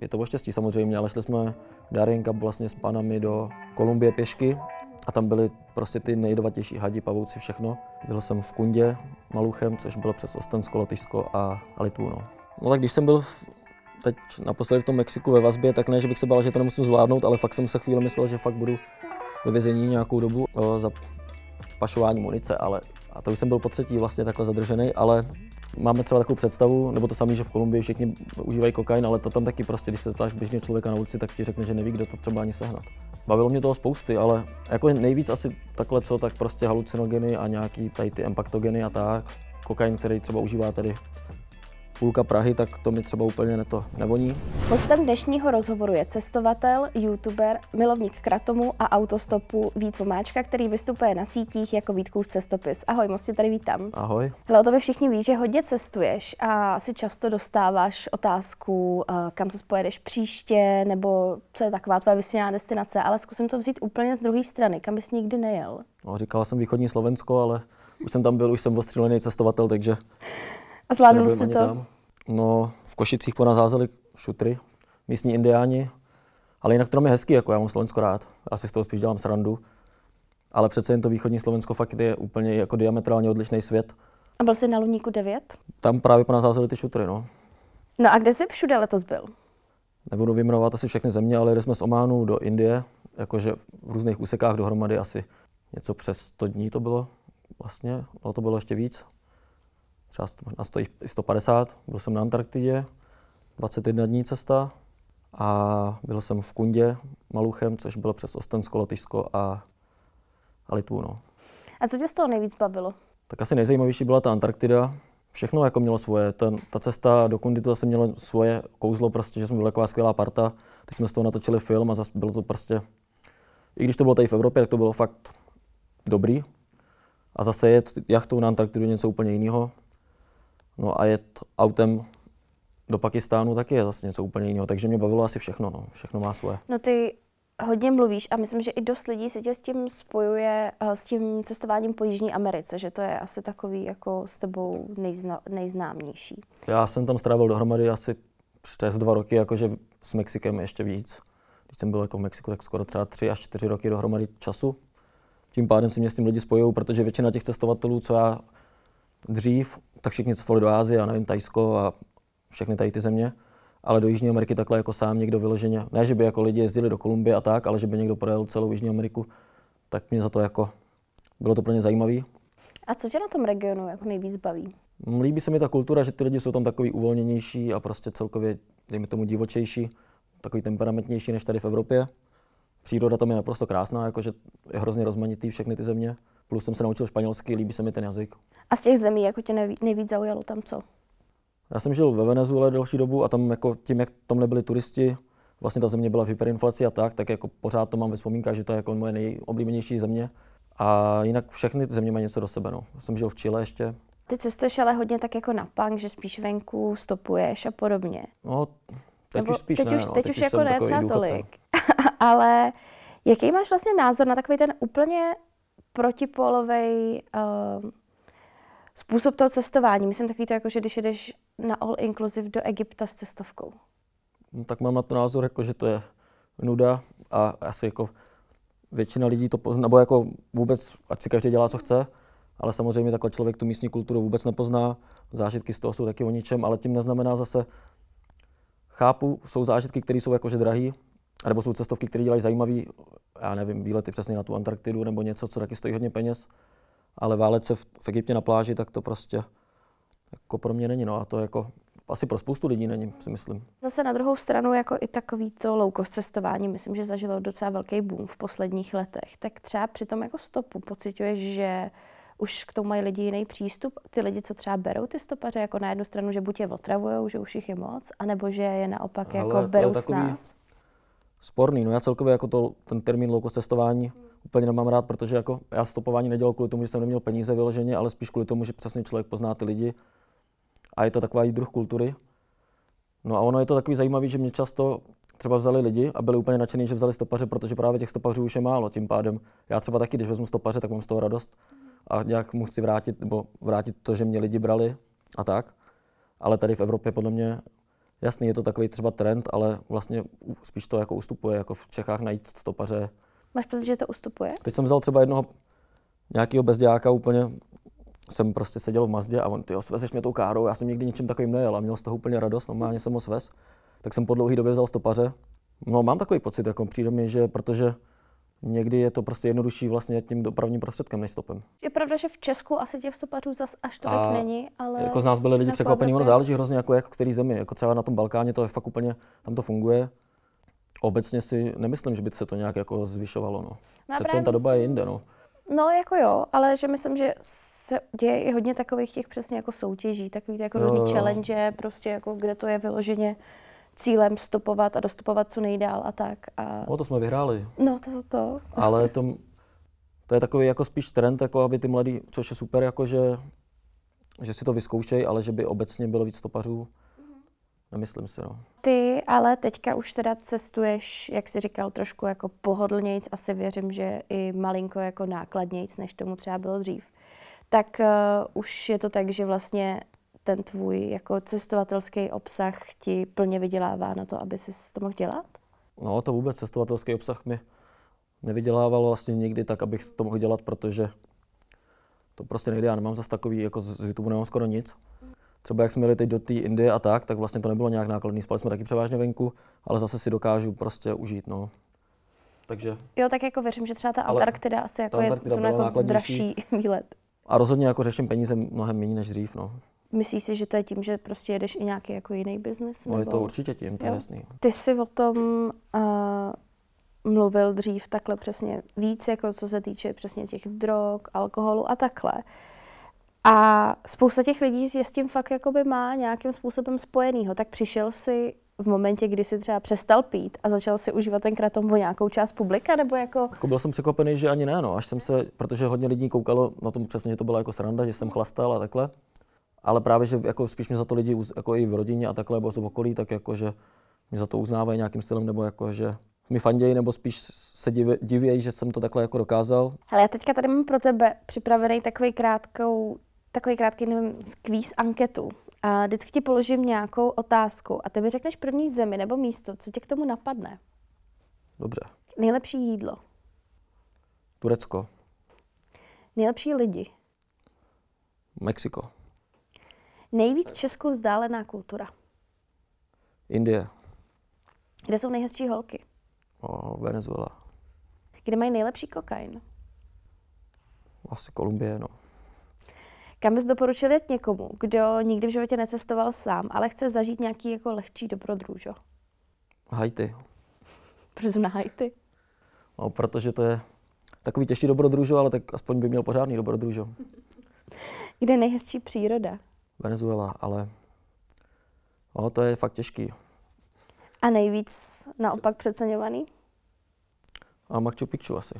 Je to o štěstí samozřejmě, ale šli jsme Darien Cup vlastně s panami do Kolumbie pěšky a tam byly prostě ty nejdovatější hadi, pavouci, všechno. Byl jsem v Kundě Maluchem, což bylo přes Ostensko, Lotyšsko a, Litvu. No. no tak když jsem byl v, teď naposledy v tom Mexiku ve vazbě, tak ne, že bych se bál, že to nemusím zvládnout, ale fakt jsem se chvíli myslel, že fakt budu ve vězení nějakou dobu o, za pašování munice, ale a to už jsem byl po třetí vlastně takhle zadržený, ale máme třeba takovou představu, nebo to samé, že v Kolumbii všichni užívají kokain, ale to tam taky prostě, když se ptáš běžně člověka na ulici, tak ti řekne, že neví, kde to třeba ani sehnat. Bavilo mě toho spousty, ale jako nejvíc asi takhle co, tak prostě halucinogeny a nějaký tady ty empaktogeny a tak. Kokain, který třeba užívá tady půlka Prahy, tak to mi třeba úplně neto nevoní. Hostem dnešního rozhovoru je cestovatel, youtuber, milovník kratomu a autostopu Vít Vomáčka, který vystupuje na sítích jako Vítkův cestopis. Ahoj, moc tě tady vítám. Ahoj. Hele, o tobě všichni ví, že hodně cestuješ a si často dostáváš otázku, eh, kam se pojedeš příště, nebo co je taková tvoje vysněná destinace, ale zkusím to vzít úplně z druhé strany, kam bys nikdy nejel. No, říkala jsem východní Slovensko, ale už jsem tam byl, už jsem ostřílený cestovatel, takže a zvládnul jsi to? Tam. No, v Košicích po nás házeli šutry, místní indiáni, ale jinak to je hezký, jako já mám Slovensko rád. Já si z toho spíš dělám srandu. Ale přece jen to východní Slovensko fakt je úplně jako diametrálně odlišný svět. A byl jsi na Luníku 9? Tam právě po nás házeli ty šutry, no. No a kde jsi všude letos byl? Nebudu vyjmenovat asi všechny země, ale jeli jsme z Ománu do Indie, jakože v různých úsekách dohromady asi něco přes 100 dní to bylo vlastně, ale to bylo ještě víc třeba na 150. Byl jsem na Antarktidě, 21 dní cesta a byl jsem v Kundě Maluchem, což bylo přes Ostensko, Lotyšsko a, a Litvu. No. A co tě z toho nejvíc bavilo? Tak asi nejzajímavější byla ta Antarktida. Všechno jako mělo svoje. Ten, ta cesta do Kundy to zase mělo svoje kouzlo, prostě, že jsme byli taková skvělá parta. Teď jsme z toho natočili film a zase bylo to prostě, i když to bylo tady v Evropě, tak to bylo fakt dobrý. A zase je jachtou na Antarktidu něco úplně jiného. No a jet autem do Pakistánu taky je zase něco úplně jiného, takže mě bavilo asi všechno, no. všechno má svoje. No ty hodně mluvíš a myslím, že i dost lidí se tě s tím spojuje, eh, s tím cestováním po Jižní Americe, že to je asi takový jako s tebou nejzna, nejznámější. Já jsem tam strávil dohromady asi přes dva roky, jakože s Mexikem ještě víc. Když jsem byl jako v Mexiku, tak skoro třeba tři až čtyři roky dohromady času. Tím pádem si mě s tím lidi spojují, protože většina těch cestovatelů, co já dřív, tak všichni cestovali do Ázie, a nevím, Tajsko a všechny tady ty země, ale do Jižní Ameriky takhle jako sám někdo vyloženě, ne, že by jako lidi jezdili do Kolumbie a tak, ale že by někdo projel celou Jižní Ameriku, tak mě za to jako, bylo to pro ně zajímavé. A co tě na tom regionu jako nejvíc baví? Líbí se mi ta kultura, že ty lidi jsou tam takový uvolněnější a prostě celkově, dejme tomu, divočejší, takový temperamentnější než tady v Evropě. Příroda tam je naprosto krásná, jakože je hrozně rozmanitý všechny ty země. Plus jsem se naučil španělsky, líbí se mi ten jazyk. A z těch zemí, jako tě nejvíc zaujalo tam co? Já jsem žil ve Venezuele delší dobu a tam jako tím, jak tam nebyli turisti, vlastně ta země byla v hyperinflaci a tak, tak jako pořád to mám ve vzpomínkách, že to je jako moje nejoblíbenější země. A jinak všechny ty země mají něco do sebe. No. Jsem žil v Chile ještě. Ty cestuješ ale hodně tak jako na punk, že spíš venku stopuješ a podobně. No, teď Nebo už spíš teď ne. Už, no. teď, teď už jako ne třeba tolik. ale jaký máš vlastně názor na takový ten úplně protipolový uh, způsob toho cestování. Myslím takový to, jako, že když jedeš na all inclusive do Egypta s cestovkou. No, tak mám na to názor, jako, že to je nuda a asi jako většina lidí to pozná, nebo jako vůbec, ať si každý dělá, co chce, ale samozřejmě takhle člověk tu místní kulturu vůbec nepozná, zážitky z toho jsou taky o ničem, ale tím neznamená zase, chápu, jsou zážitky, které jsou jakože drahý, nebo jsou cestovky, které dělají zajímavý, já nevím, výlety přesně na tu Antarktidu nebo něco, co taky stojí hodně peněz, ale válet se v, v Egyptě na pláži, tak to prostě jako pro mě není. No a to jako asi pro spoustu lidí není, si myslím. Zase na druhou stranu, jako i takový to low cost cestování, myslím, že zažilo docela velký boom v posledních letech. Tak třeba při tom jako stopu pocituješ, že už k tomu mají lidi jiný přístup. Ty lidi, co třeba berou ty stopaře, jako na jednu stranu, že buď je otravují, že už jich je moc, anebo že je naopak Hele, jako berou takový, s nás sporný. No já celkově jako to, ten termín low cestování hmm. úplně nemám rád, protože jako já stopování nedělal kvůli tomu, že jsem neměl peníze vyloženě, ale spíš kvůli tomu, že přesně člověk pozná ty lidi a je to takový druh kultury. No a ono je to takový zajímavý, že mě často třeba vzali lidi a byli úplně nadšení, že vzali stopaře, protože právě těch stopařů už je málo. Tím pádem já třeba taky, když vezmu stopaře, tak mám z toho radost a nějak mu chci vrátit, nebo vrátit to, že mě lidi brali a tak. Ale tady v Evropě podle mě Jasný, je to takový třeba trend, ale vlastně spíš to jako ustupuje, jako v Čechách najít stopaře. Máš pocit, že to ustupuje? Teď jsem vzal třeba jednoho nějakého bezděláka úplně, jsem prostě seděl v Mazdě a on, ty svezeš mě tou károu, já jsem nikdy ničím takovým nejel a měl z toho úplně radost, normálně jsem ho svez. Tak jsem po dlouhé době vzal stopaře. No mám takový pocit, jako přijde mi, že protože někdy je to prostě jednodušší vlastně tím dopravním prostředkem než stopem. Je pravda, že v Česku asi těch stopařů zas až tolik a není, ale... Jako z nás byli lidi překvapení, ono záleží hrozně jako, jako který zemi, jako třeba na tom Balkáně to je fakt úplně, tam to funguje. Obecně si nemyslím, že by se to nějak jako zvyšovalo, no. no Přece jen ta doba je jinde, no. No, jako jo, ale že myslím, že se děje i hodně takových těch přesně jako soutěží, takový jako různý challenge, prostě jako kde to je vyloženě cílem stopovat a dostupovat co nejdál a tak. A... No to jsme vyhráli. No to, to. to. Ale to, to je takový jako spíš trend, jako aby ty mladí, což je super, jako že, že si to vyzkoušejí, ale že by obecně bylo víc stopařů. Nemyslím si, no. Ty ale teďka už teda cestuješ, jak jsi říkal, trošku jako pohodlnějc, asi věřím, že i malinko jako nákladnějc, než tomu třeba bylo dřív. Tak uh, už je to tak, že vlastně ten tvůj jako cestovatelský obsah ti plně vydělává na to, aby si to mohl dělat? No to vůbec cestovatelský obsah mi nevydělával vlastně nikdy tak, abych to mohl dělat, protože to prostě nejde. Já nemám zase takový, jako z YouTube nemám skoro nic. Třeba jak jsme jeli teď do té Indie a tak, tak vlastně to nebylo nějak nákladný. Spali jsme taky převážně venku, ale zase si dokážu prostě užít. No. Takže... Jo, tak jako věřím, že třeba ta Antarktida asi jako je jako dražší výlet. A rozhodně jako řeším peníze mnohem méně než dřív. No. Myslíš si, že to je tím, že prostě jedeš i nějaký jako jiný biznis? No je to určitě tím, to je jasný. Ty jsi o tom uh, mluvil dřív takhle přesně víc, jako co se týče přesně těch drog, alkoholu a takhle. A spousta těch lidí je s tím fakt jakoby má nějakým způsobem spojenýho. Tak přišel si v momentě, kdy si třeba přestal pít a začal si užívat ten kratom o nějakou část publika, nebo jako... jako byl jsem překvapený, že ani ne, no. Až jsem se, protože hodně lidí koukalo na tom přesně, že to byla jako sranda, že jsem chlastal a takhle ale právě, že jako spíš mě za to lidi, jako i v rodině a takhle, nebo z okolí, tak jako, že mě za to uznávají nějakým stylem, nebo jako, že mi fandějí, nebo spíš se divějí, že jsem to takhle jako dokázal. Ale já teďka tady mám pro tebe připravený takový krátkou, takový krátký, nevím, kvíz anketu. A vždycky ti položím nějakou otázku a ty mi řekneš první zemi nebo místo, co tě k tomu napadne. Dobře. Nejlepší jídlo. Turecko. Nejlepší lidi. Mexiko. Nejvíc Česku vzdálená kultura? Indie. Kde jsou nejhezčí holky? O, Venezuela. Kde mají nejlepší kokain? Asi Kolumbie, no. Kam bys doporučil jet někomu, kdo nikdy v životě necestoval sám, ale chce zažít nějaký jako lehčí dobrodružo? Haiti. Proč na Haiti? No, protože to je takový těžší dobrodružo, ale tak aspoň by měl pořádný dobrodružo. Kde nejhezčí příroda? Venezuela, ale no, to je fakt těžký. A nejvíc naopak přeceňovaný? A Machu Picchu asi.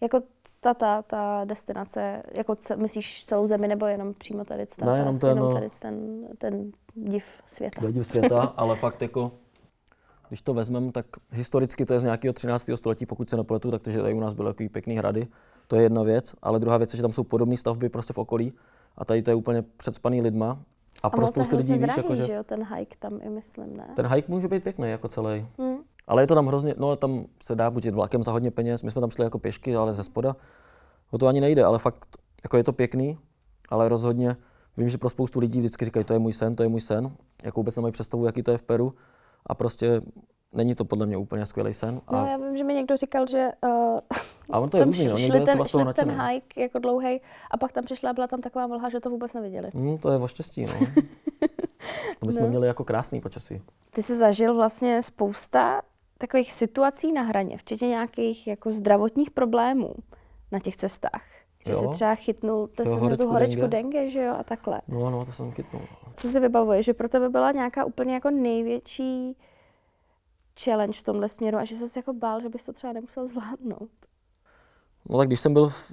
Jako ta, ta, ta destinace, jako ce, myslíš celou zemi nebo jenom přímo tady? Ta, ne, jenom ten, jenom tady ten, ten div světa. Div světa, ale fakt jako, když to vezmeme, tak historicky to je z nějakého 13. století, pokud se nepletu, tak to, že tady u nás byly takový pěkný hrady, to je jedna věc, ale druhá věc je, že tam jsou podobné stavby prostě v okolí a tady to je úplně předspaný lidma. A, a pro spoustu lidí víš, jako, že... jo, ten hike tam i myslím, ne? Ten hike může být pěkný jako celý. Hmm. Ale je to tam hrozně, no tam se dá buď vlakem za hodně peněz, my jsme tam šli jako pěšky, ale ze spoda. O to ani nejde, ale fakt, jako je to pěkný, ale rozhodně vím, že pro spoustu lidí vždycky říkají, to je můj sen, to je můj sen. Jako vůbec nemají představu, jaký to je v Peru. A prostě není to podle mě úplně skvělý sen. A... No, já vím, že mi někdo říkal, že uh, a on to je různý, no. šli ten, šli ten hike jako dlouhý a pak tam přišla a byla tam taková mlha, že to vůbec neviděli. Mm, to je o štěstí, no. to bychom no. měli jako krásný počasí. Ty jsi zažil vlastně spousta takových situací na hraně, včetně nějakých jako zdravotních problémů na těch cestách. Že jo? jsi třeba chytnul to jo, horečku, tu horečku dengue. dengue, že jo, a takhle. No, no, to jsem chytnul. Co si vybavuje, že pro tebe byla nějaká úplně jako největší challenge v tomhle směru a že jsi jako bál, že bys to třeba nemusel zvládnout? No tak když jsem byl v,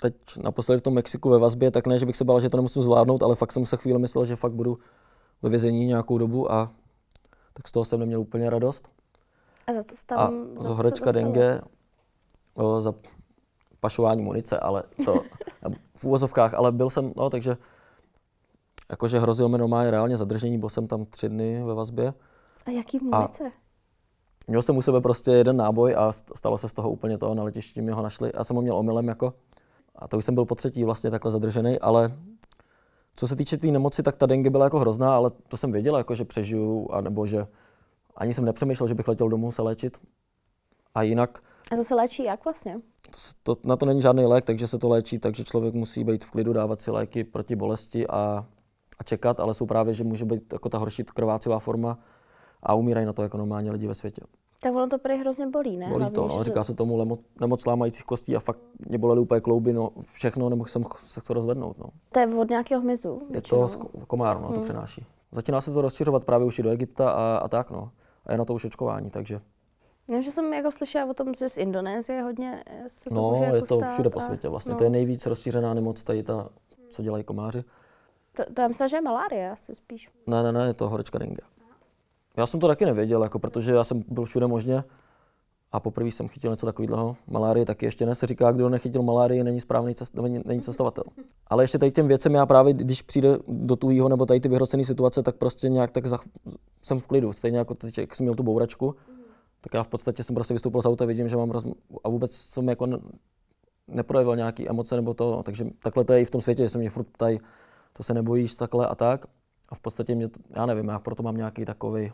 teď naposledy v tom Mexiku ve vazbě, tak ne, že bych se bál, že to nemusím zvládnout, ale fakt jsem se chvíli myslel, že fakt budu ve vězení nějakou dobu a tak z toho jsem neměl úplně radost. A za co tam? A za horečka dengue, o, za pašování munice, ale to v úvozovkách, ale byl jsem, no takže Jakože hrozil mi normálně reálně zadržení, byl jsem tam tři dny ve vazbě. A jaký munice? Měl jsem u sebe prostě jeden náboj a stalo se z toho úplně to, na letišti mi ho našli. Já jsem ho měl omylem jako, a to už jsem byl po třetí vlastně takhle zadržený, ale co se týče té tý nemoci, tak ta dengue byla jako hrozná, ale to jsem věděl, jako, že přežiju, anebo že ani jsem nepřemýšlel, že bych letěl domů se léčit. A jinak... A to se léčí jak vlastně? To, to, na to není žádný lék, takže se to léčí, takže člověk musí být v klidu, dávat si léky proti bolesti a, a čekat, ale jsou právě, že může být jako ta horší krvácivá forma a umírají na to jako normálně lidi ve světě. Tak ono to prý hrozně bolí, ne? Bolí Hlavně, to, no, říká se tomu lemo, nemoc lámajících kostí a fakt mě bolely úplně klouby, no, všechno, nemohl jsem se to rozvednout. No. To je od nějakého hmyzu? Je to z komáru, no, hmm. to přenáší. Začíná se to rozšiřovat právě už i do Egypta a, a tak, no. A je na to už očkování, takže. No, že jsem jako slyšela o tom, že z Indonésie hodně se to No, může je jako to všude po světě vlastně. No. To je nejvíc rozšířená nemoc, tady ta, co dělají komáři. To, to já myslím, že je malárie asi spíš. Ne, ne, ne, je to horečka dengue. Já jsem to taky nevěděl, jako, protože já jsem byl všude možně a poprvé jsem chytil něco takového. Malárie taky ještě ne. Se říká, kdo nechytil malárie, není správný cest, není, není cestovatel. Ale ještě tady těm věcem já právě, když přijde do tujího nebo tady ty vyhrocené situace, tak prostě nějak tak zach, jsem v klidu. Stejně jako teď, jak jsem měl tu bouračku, tak já v podstatě jsem prostě vystoupil z auta, vidím, že mám roz... a vůbec jsem jako ne, neprojevil nějaký emoce nebo to, takže takhle to je i v tom světě, že se mě furt ptají, to se nebojíš takhle a tak. A v podstatě mě, to, já nevím, já proto mám nějaký takový,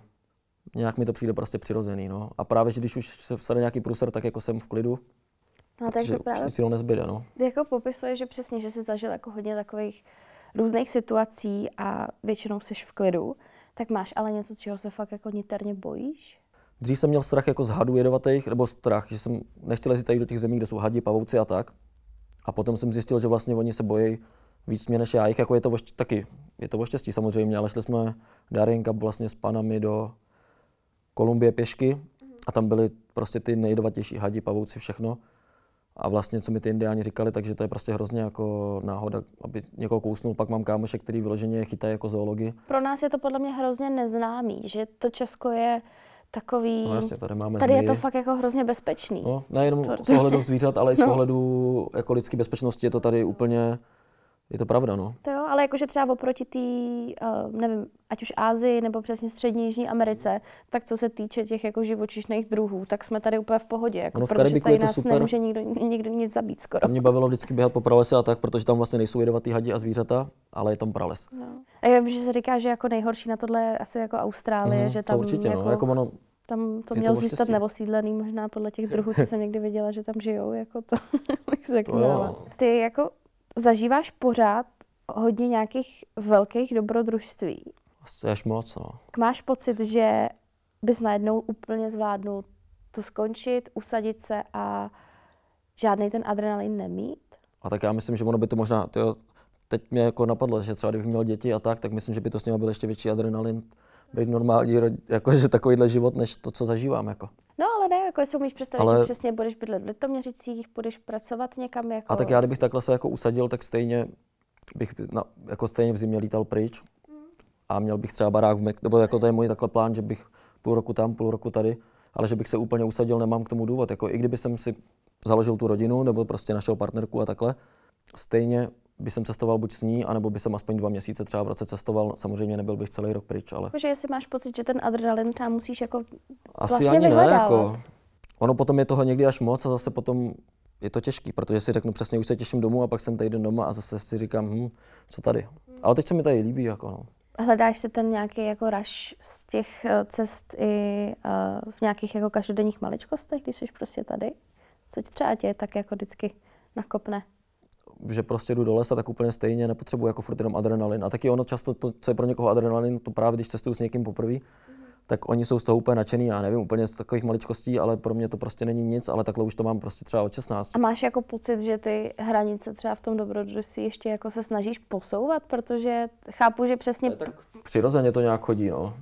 nějak mi to přijde prostě přirozený, no. A právě, že když už se stane nějaký průser, tak jako jsem v klidu, No, takže že právě jiného nezbyde, no. jako popisuje, že přesně, že jsi zažil jako hodně takových různých situací a většinou jsi v klidu, tak máš ale něco, čeho se fakt jako niterně bojíš? Dřív jsem měl strach jako z hadů jedovatých, nebo strach, že jsem nechtěl jezdit tady do těch zemí, kde jsou hadi, pavouci a tak. A potom jsem zjistil, že vlastně oni se bojí víc mě než já. Jich jako je to vošť, taky, je to o štěstí samozřejmě, ale šli jsme Darien Cup vlastně s panami do Kolumbie pěšky a tam byly prostě ty nejjedovatější hadi, pavouci, všechno. A vlastně, co mi ty indiáni říkali, takže to je prostě hrozně jako náhoda, aby někoho kousnul. Pak mám kámoše, který vyloženě chytají jako zoologi. Pro nás je to podle mě hrozně neznámý, že to Česko je takový... No jasně, tady máme Tady zmiji. je to fakt jako hrozně bezpečný. No, nejenom z pohledu zvířat, ale i z No. pohledu jako lidské bezpečnosti je to tady úplně, je to pravda, no. To jo, ale jakože třeba oproti té, uh, nevím, ať už Ázii nebo přesně střední Jižní Americe, tak co se týče těch jako živočišných druhů, tak jsme tady úplně v pohodě. Jako, Ono v protože Karibiku tady je to nás super. nemůže nikdo, nikdo nic zabít skoro. To mě bavilo vždycky běhat po pralese a tak, protože tam vlastně nejsou jedovatý hadi a zvířata, ale je tam prales. No. A já vím, že se říká, že jako nejhorší na tohle je asi jako Austrálie, Mhm, že tam to určitě, jako, no. Jako ono, tam to to mělo o zůstat štěstí. nevosídlený možná podle těch druhů, co jsem někdy viděla, že tam žijou, jako to bych se To kvěla. Ty jako zažíváš pořád hodně nějakých velkých dobrodružství. asi až moc, no. Máš pocit, že bys najednou úplně zvládnul to skončit, usadit se a žádný ten adrenalin nemít? A tak já myslím, že ono by to možná, tyjo, teď mě jako napadlo, že třeba kdybych měl děti a tak, tak myslím, že by to s nimi byl ještě větší adrenalin, být normální, ro- jakože takovýhle život, než to, co zažívám, jako. No ne, jako si umíš představit, Ale- že přesně budeš bydlet v Litoměřicích, budeš pracovat někam jako... A tak já, kdybych takhle se jako usadil, tak stejně bych na, jako stejně v zimě lítal pryč a měl bych třeba barák v Mek, nebo jako to je můj takhle plán, že bych půl roku tam, půl roku tady, ale že bych se úplně usadil, nemám k tomu důvod. Jako i kdyby jsem si založil tu rodinu, nebo prostě našel partnerku a takhle, stejně by jsem cestoval buď s ní, anebo by jsem aspoň dva měsíce třeba v roce cestoval. Samozřejmě nebyl bych celý rok pryč, ale Jakože jestli máš pocit, že ten adrenalin tam musíš jako... asi vlastně ani ne. vyhledávat. Jako, ono potom je toho někdy až moc a zase potom je to těžký, protože si řeknu přesně, už se těším domů a pak jsem týden doma a zase si říkám, hm, co tady. Ale teď se mi tady líbí, jako no. Hledáš si ten nějaký jako rush z těch eh, cest i uh, v nějakých jako každodenních maličkostech, když jsi prostě tady? Co ti třeba tě tak jako vždycky nakopne? Že prostě jdu do lesa, tak úplně stejně nepotřebuji jako furt jenom adrenalin. A taky ono často, to, co je pro někoho adrenalin, to právě když cestuju s někým poprvé, tak oni jsou z toho úplně nadšený, já nevím, úplně z takových maličkostí, ale pro mě to prostě není nic, ale takhle už to mám prostě třeba od 16. A máš jako pocit, že ty hranice třeba v tom dobrodružství ještě jako se snažíš posouvat, protože chápu, že přesně... Přirozeně to nějak chodí, no.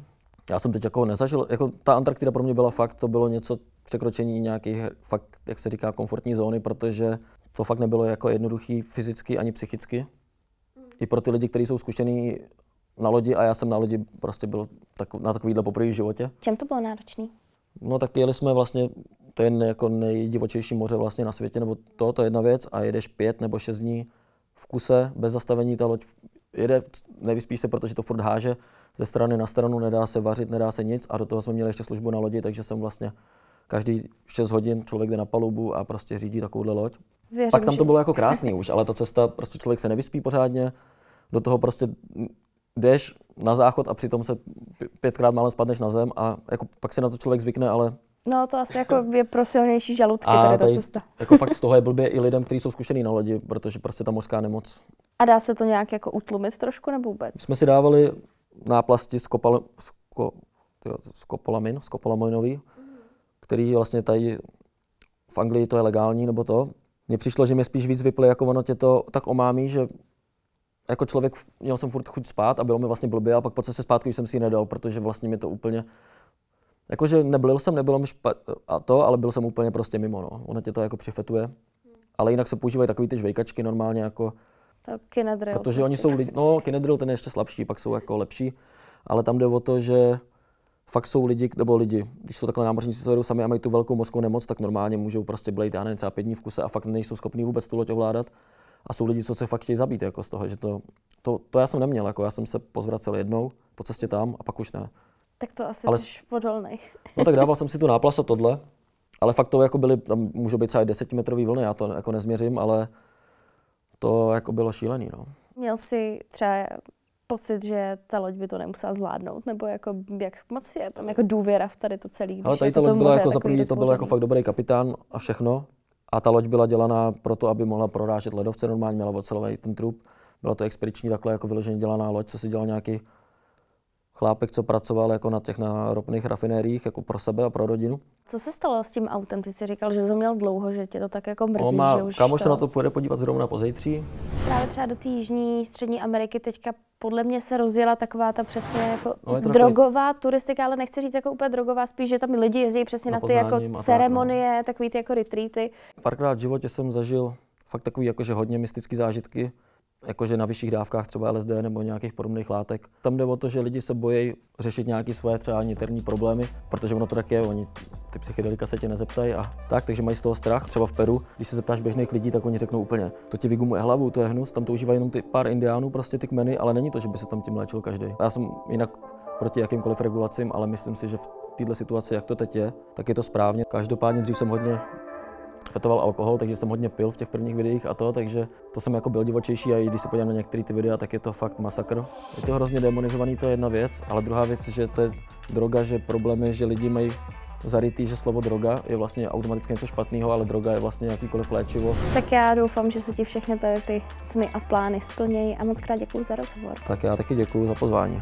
Já jsem teď jako nezažil, jako ta Antarktida pro mě byla fakt, to bylo něco překročení nějakých, fakt, jak se říká, komfortní zóny, protože to fakt nebylo jako jednoduchý fyzicky ani psychicky. I pro ty lidi, kteří jsou zkušený na lodi a já jsem na lodi prostě byl tak, na takovýhle poprvé v životě. Čem to bylo náročný? No tak jeli jsme vlastně, to je jako nejdivočejší moře vlastně na světě, nebo to, to je jedna věc a jedeš pět nebo šest dní v kuse, bez zastavení, ta loď jede, nevyspí se, protože to furt háže ze strany na stranu, nedá se vařit, nedá se nic a do toho jsme měli ještě službu na lodi, takže jsem vlastně každý 6 hodin člověk jde na palubu a prostě řídí takovouhle loď. Věřím, Pak tam to bylo jako krásný už, ale ta cesta, prostě člověk se nevyspí pořádně, do toho prostě jdeš na záchod a přitom se pětkrát málem spadneš na zem a jako pak si na to člověk zvykne, ale No to asi jako je pro silnější žaludky A tady ta tady- cesta. jako fakt z toho je blbě i lidem, kteří jsou zkušený na lodi, protože prostě ta mořská nemoc. A dá se to nějak jako utlumit trošku nebo vůbec? Jsme si dávali náplasti z, kopal, z, ko, tyjo, z kopolamin, z kopolaminový, který vlastně tady v Anglii to je legální, nebo to. Mně přišlo, že mě spíš víc vyply, jako ono tě to tak omámí, že jako člověk, měl jsem furt chuť spát a bylo mi vlastně blbě a pak po cestě zpátky jsem si ji nedal, protože vlastně mi to úplně, jakože neblil jsem, nebylo mi špa, a to, ale byl jsem úplně prostě mimo, no. Ono tě to jako přifetuje. Ale jinak se používají takový ty žvejkačky normálně jako To kinedril. Protože oni jsou lidi, no Kinedril ten je ještě slabší, pak jsou jako lepší, ale tam jde o to, že fakt jsou lidi, nebo lidi, když jsou takhle námořníci, co jedou sami a mají tu velkou mořskou nemoc, tak normálně můžou prostě blejt, já nevím, třeba pět dní v kuse a fakt nejsou schopní vůbec tu loď ovládat. A jsou lidi, co se fakt chtějí zabít jako z toho, že to, to, to já jsem neměl, jako já jsem se pozvracel jednou po cestě tam a pak už ne. Tak to asi Ale- jsi odolnej. No tak dával jsem si tu náplast a tohle, ale fakt to jako byly, tam můžou být třeba i desetimetrový vlny, já to jako nezměřím, ale to jako bylo šílený, no. Měl jsi třeba pocit, že ta loď by to nemusela zvládnout, nebo jako jak moc je tam jako důvěra v tady to celé. Ale tady jako ta loď byla moře jako za první, to byl jako fakt dobrý kapitán a všechno. A ta loď byla dělaná proto, aby mohla prorážet ledovce, normálně měla ocelový ten trup. Byla to expediční takhle jako vyloženě dělaná loď, co si dělal nějaký chlápek, co pracoval jako na těch na ropných rafinériích, jako pro sebe a pro rodinu. Co se stalo s tím autem? Ty jsi říkal, že jsi měl dlouho, že tě to tak jako mrzí, On má, že už kámoš se na to půjde podívat zrovna pozítří. Právě třeba do té jižní střední Ameriky teďka podle mě se rozjela taková ta přesně jako No, to drogová turistika, ale nechci říct jako úplně drogová, spíš, že tam lidi jezdí přesně Za na ty jako a tak, no. ceremonie, takový ty jako retreaty. Párkrát v životě jsem zažil fakt takový jakože hodně mystický zážitky, jakože na vyšších dávkách třeba LSD nebo nějakých podobných látek. Tam jde o to, že lidi se bojí řešit nějaké svoje třeba niterní problémy, protože ono to tak je, oni ty psychedelika se tě nezeptají a tak, takže mají z toho strach. Třeba v Peru, když se zeptáš běžných lidí, tak oni řeknou úplně, to ti vygumuje hlavu, to je hnus, tam to užívají jenom ty pár indiánů, prostě ty kmeny, ale není to, že by se tam tím léčil každý. Já jsem jinak proti jakýmkoliv regulacím, ale myslím si, že v této situaci, jak to teď je, tak je to správně. Každopádně dřív jsem hodně fetoval alkohol, takže jsem hodně pil v těch prvních videích a to, takže to jsem jako byl divočejší a i když se podívám na některé ty videa, tak je to fakt masakr. Je to hrozně demonizovaný, to je jedna věc, ale druhá věc, že to je droga, že problém je, že lidi mají zarytý, že slovo droga je vlastně automaticky něco špatného, ale droga je vlastně jakýkoliv léčivo. Tak já doufám, že se ti všechny tady ty sny a plány splnějí a moc krát děkuji za rozhovor. Tak já taky děkuji za pozvání.